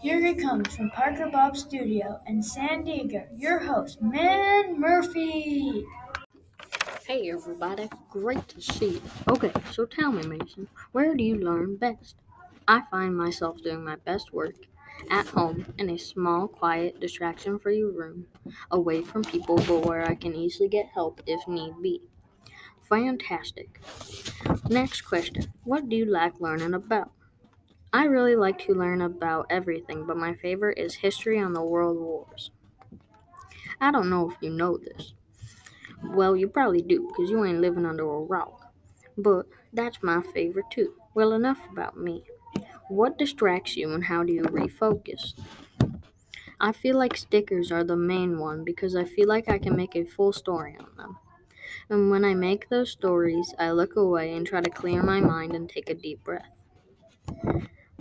Here he comes from Parker Bob Studio in San Diego, your host, Man Murphy. Hey everybody, great to see you. Okay, so tell me, Mason, where do you learn best? I find myself doing my best work at home in a small, quiet, distraction free room, away from people, but where I can easily get help if need be. Fantastic. Next question What do you like learning about? I really like to learn about everything, but my favorite is history on the world wars. I don't know if you know this. Well, you probably do, because you ain't living under a rock. But that's my favorite too. Well, enough about me. What distracts you and how do you refocus? I feel like stickers are the main one because I feel like I can make a full story on them. And when I make those stories, I look away and try to clear my mind and take a deep breath.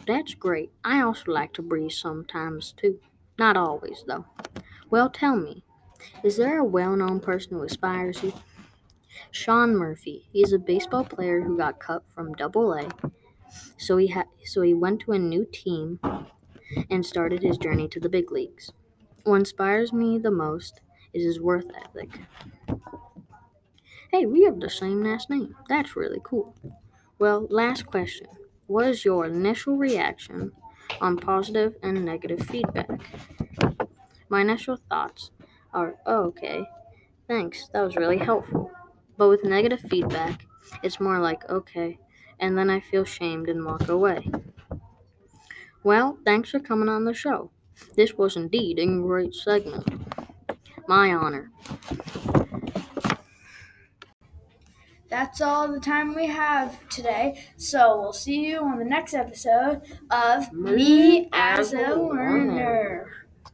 That's great. I also like to breathe sometimes too. Not always, though. Well, tell me, is there a well known person who inspires you? Sean Murphy. He's a baseball player who got cut from Double A, so he ha- so he went to a new team and started his journey to the big leagues. What inspires me the most is his work ethic. Hey, we have the same last name. That's really cool. Well, last question. What is your initial reaction on positive and negative feedback? My initial thoughts are, oh, okay, thanks, that was really helpful. But with negative feedback, it's more like, okay, and then I feel shamed and walk away. Well, thanks for coming on the show. This was indeed a great segment. My honor that's all the time we have today. So we'll see you on the next episode of Me, Me as a Learner. learner.